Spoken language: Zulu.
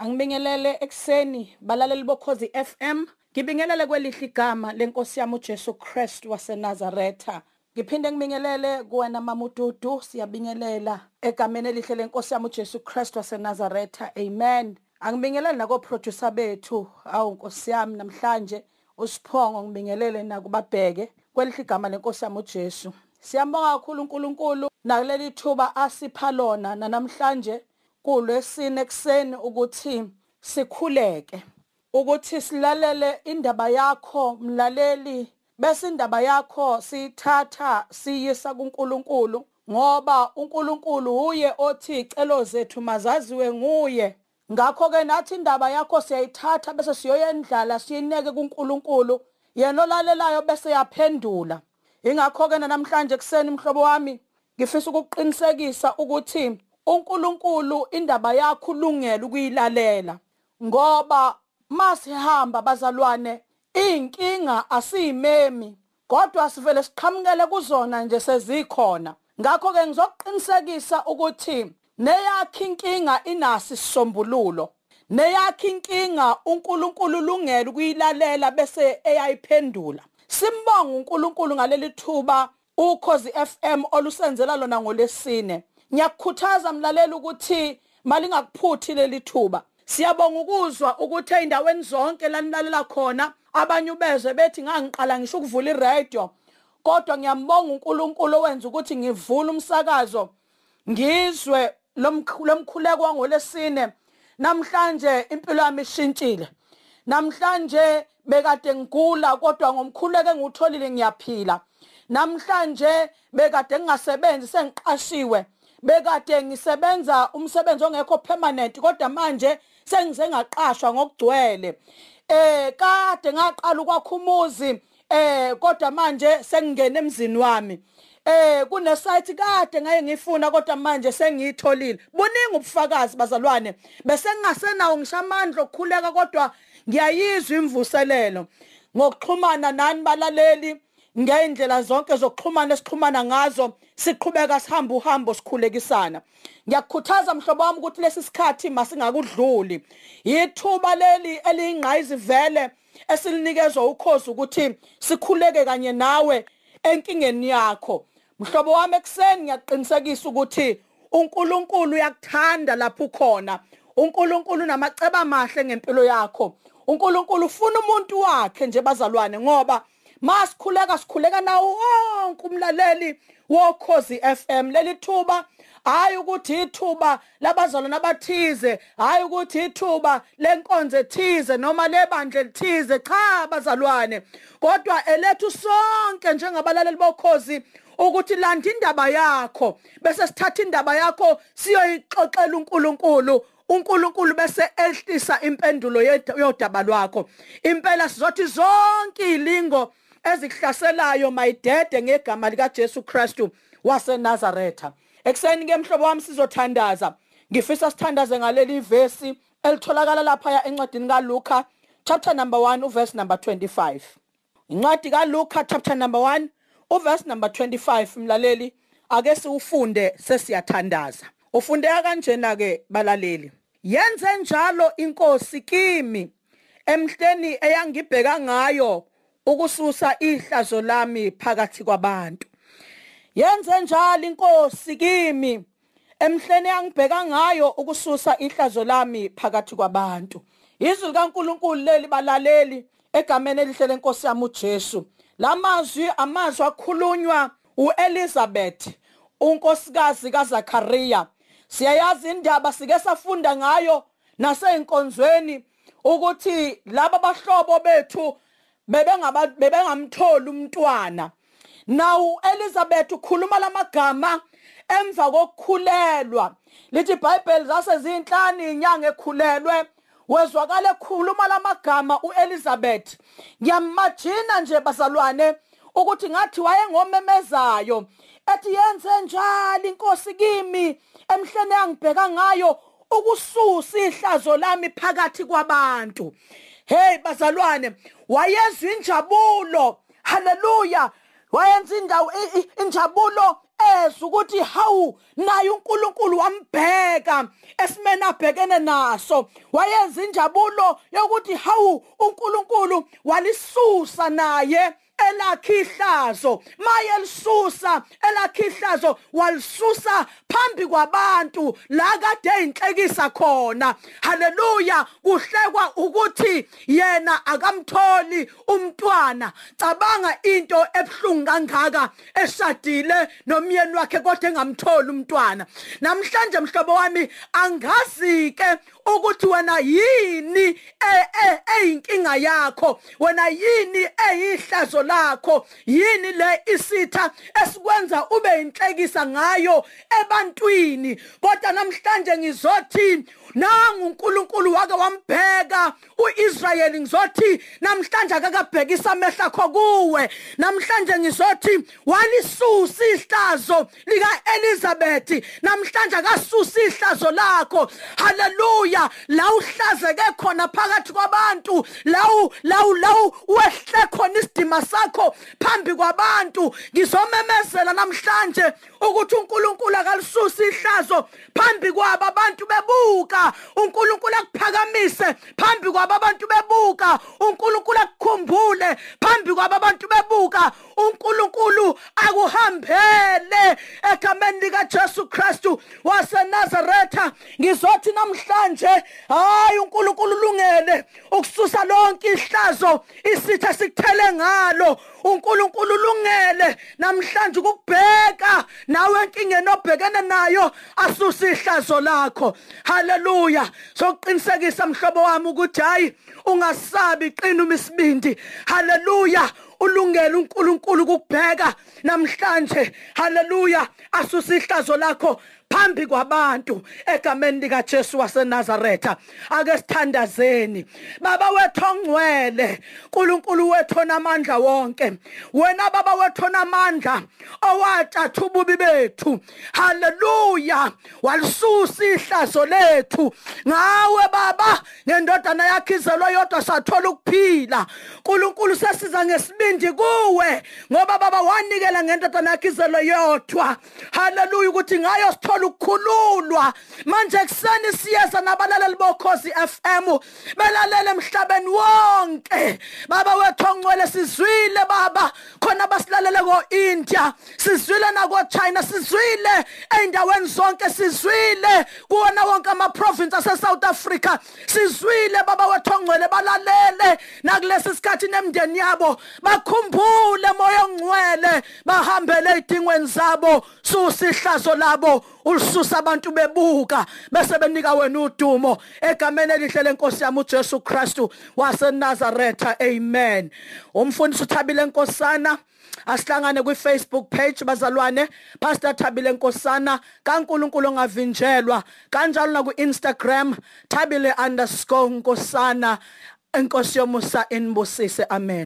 Angibingelele ekseni balaleli bokhozi FM. Ngibingelele kwelihle igama lenkosi yami uJesu Christ waseNazaretha. Ngiphinde ngibingelele kuwena mamududu siyabingelela egameni elihle lenkosi yami uJesu Christ waseNazaretha. Amen. Angibingelele nako producer bethu awu nkosi yami namhlanje uSiphongo ngibingelele nakubabheke kwelihle igama lenkosi yami uJesu. Siyambonga kakhulu uNkulunkulu nakuleli thuba asipha lona namhlanje kulwesine ekseni ukuthi sikhuleke ukuthi silalele indaba yakho mlaleli. Bese indaba yakho siyithatha siyisa kuNkulunkulu ngoba uNkulunkulu uye othi icelo zethu mazaziwe nguye. Ngakho ke nathi indaba yakho siyayithatha bese siyoyendlala siyineke kuNkulunkulu. Yena olalelayo bese yaphendula. Ingakho ke namhlanje kuseni mhlobo wami ngifisa ukuqinisekisa ukuthi uNkulunkulu indaba yakho ulungele ukuyilalela ngoba masihamba bazalwane inkinga asiyimemi kodwa sivele siqhamukele kuzona nje sezikhona. Ngakho ke ngizokuqinisekisa ukuthi neyakhe inkinga inasi isisombululo neyakhe inkinga uNkulunkulu ulungele ukuyilalela bese eyayiphendula. Simbonga uNkulunkulu ngaleli thuba ukhozi FM olusenzela lona ngolesine ngiyakukhuthaza mlaleli ukuthi malingakuphuthi leli thuba. Siyabonga ukuzwa ukuthi eindaweni zonke lanilalela khona abanye ubezwe bethi ngangiqala ngisho ukuvula iradio. Kodwa ngiyambonga uNkulunkulu owenza ukuthi ngivule umsakazo. Ngizwe lomkhuleko wangolesine namhlanje impilo yami ishintshile. Namhlanje bekade ngigula kodwa ngomkhuleko engutholile ngiyaphila. Namhlanje bekade ngingasebenzi sengiqashiwe. Bekade ngisebenza umsebenzi ongekho permanent kodwa manje sengize ngaqashwa ngokugcwele. Eh kade ngaqala ukwakha umuzi eh kodwa manje sengingena emzini wami. Eh kune site kade ngaye ngifuna kodwa manje sengiyitholile. Buningi ubufakazi bazalwane. Bese ngingasenawo ngishamandla okukhuleka kodwa ngiyayizwa imvuselelo. Ngokuxhumana nani balaleli ngeindlela zonke zokuxhumana esixhumana ngazo siqhubeka sihamba uhambo sikhulekisana. Ngiyakukhuthaza mhlobo wami ukuthi lesi sikhathi masingakudluli. Yithuba leli eliyingqayizi vele esilinikezwa ukhozi ukuthi sikhuleke kanye nawe enkingeni yakho. Mhlobo wami ekseni ngiyaqinisekisa ukuthi uNkulunkulu uyakuthanda lapho ukhona. uNkulunkulu namaceba amahle ngempilo yakho. uNkulunkulu ufuna umuntu wakhe nje bazalwane ngoba masikhuleka sikhuleka nawo wonke umlaleli wokhozi FM leli thuba hayi ukuthi ithuba labazalwana abathize hayi ukuthi ithuba lenkonzo ethize noma lebandla elithize. Cha bazalwane. Kodwa elethu sonke njengabalaleli bokhozi ukuthi landa indaba yakho bese sithatha indaba yakho siyoyixoxela uNkulunkulu. uNkulunkulu bese ehlisa impendulo yodaba lwakho. Impela sizothi zonke ilingo ezikuhlaselayo mayidede ngegama lika Jesu Kristu waseNazaretha. Ekseni ke mhlobo wami sizothandaza. Ngifisa sithandaze ngaleli verse elitholakala lapha encwadini kaLuka chapter number 1 uverse number 25 incwadi kaLuka chapter number 1 uverse number 25 mlaleli ake siufunde sesiyathandaza. Ufundeka kanjena ke balaleli. Yenze njalo inkosi kimi emhleni eyangibheka ngayo ukususa ihlazo lami phakathi kwabantu. Yenze njalo inkosi kimi. Emhleni yangibheka ngayo ukususa ihlazo lami phakathi kwabantu. Izwi likaNkuluNkulu leli balaleli egameni elihle lenkosi yami uJesu. Lamazwi amazwi akhulunywa uElizabeth unkosikazi kaZakhariya. Siyayazi indaba sike safunda ngayo naseyinkonzweni ukuthi laba bahlobo bethu bebengaba bebengamtholi umntwana. Nawu Elizabeth ukhuluma lamagama emva kokukhulelwa. Lithi iBhayibheli zase zinhlanu inyanga ekhulelwe. Wezwakala ekhuluma lamagama uElizabeth. Ngiyamajina nje bazalwane ukuthi ngathi wayengomemezayo ethi yenze njalo inkosi kimi emhlene yangibheka ngayo ukususa ihlazo lami phakathi kwabantu? Hey bazalwane wayezwa injabulo. Haleluya wayenza indawo injabulo ezwe ukuthi hawu naye uNkulunkulu wambheka esimene abhekene naso. Wayenza injabulo yokuthi hawu uNkulunkulu walisusa naye. Elakhi ihlazo maye lisusa elakhi ihlazo walisusa phambi kwabantu la kade eyinhlekisa khona. Haleluya kuhlekwa ukuthi yena akamtholi umntwana. Cabanga into ebhlungu kangaka eshadile nomyeni wakhe kodwa engamtholi umntwana. Namhlanje mhlobo wami angazi ke ukuthi wena yini eyinkinga yakho. Wena yini eyihlazo lakho. Yini le isitha esikwenza ube inhlekisa ngayo ebantwini? Kodwa namhlanje ngizothi nangu uNkulunkulu wake wambheka uIsrayeli ngizothi namhlanje akakabhekisa amehlo akho kuwe. Namhlanje ngizothi walisusa ihlazo lika Elizabeth namhlanje akasusa ihlazo lakho. Haleluya! La uhlazeke khona phakathi kwabantu lawu lawu lawu wehle khona isidima sakho phambi kwabantu. Ngizomemezela namhlanje ukuthi uNkulunkulu akalisusa ihlazo phambi kwabo abantu bebuka. uNkulunkulu akuphakamise phambi kwabo abantu bebuka. uNkulunkulu akukhumbule phambi kwabo abantu bebuka. uNkulunkulu akuhambele egameni lika Jesu Kristu waseNazaretha. Ngizothi namhlanje hayi uNkulunkulu ulungele ukususa lonke ihlazo isitha sikuthele ngalo. uNkulunkulu ulungele namhlanje ukubheka nawe enkingeni obhekene nayo asuse ihlazo lakho. Haleluya! Sokuqinisekisa mhlobo wami ukuthi hayi ungasabi qina umisibindi. Haleluya! Ulungele uNkulunkulu ukubheka namhlanje. Haleluya! Asuse ihlazo lakho. Phambi kwabantu egameni lika Jesu waseNazaretha. Ake sithandazeni baba wethu ongcwele uNkulunkulu wethu onamandla wonke wena baba wethu onamandla owatshatha ububi bethu. Haleluya! Walisusa ihlazo lethu. Ngawe baba ngendodana yakhe izelwe yodwa sathola ukuphila. uNkulunkulu sesiza ngesibindi kuwe ngoba baba wanikela ngendodana yakhe izelwe yodwa. Haleluya! Ukuthi ngayo sithola ukukhululwa manje kuseni siyeza nabalaleli bokhozi FM belalele emhlabeni wonke. Baba wethu ongcwele sizwile baba. Khona basilalele ko India sizwile na ko China sizwile. Eindaweni zonke sizwile. Kuona wonke ama province ase South Africa sizwile baba wethu ongcwele balalele. Nakulesi sikhathi nemndeni yabo bakhumbule moya ongcwele. Bahambele ezidingweni zabo susihlazo labo. Ulisusa abantu bebuka bese benika wena udumo. Egameni elihle lenkosi yami uJesu Kristu waseNazaretha amen. Umfundisi uthabile nkosana asihlangane kwi Facebook page bazalwane. Pastor Thabile Nkosana kaNkuluNkulu ongavinjelwa kanjalo na ku Instagram thabile_nkosana enkosi yomusa inibusise amen.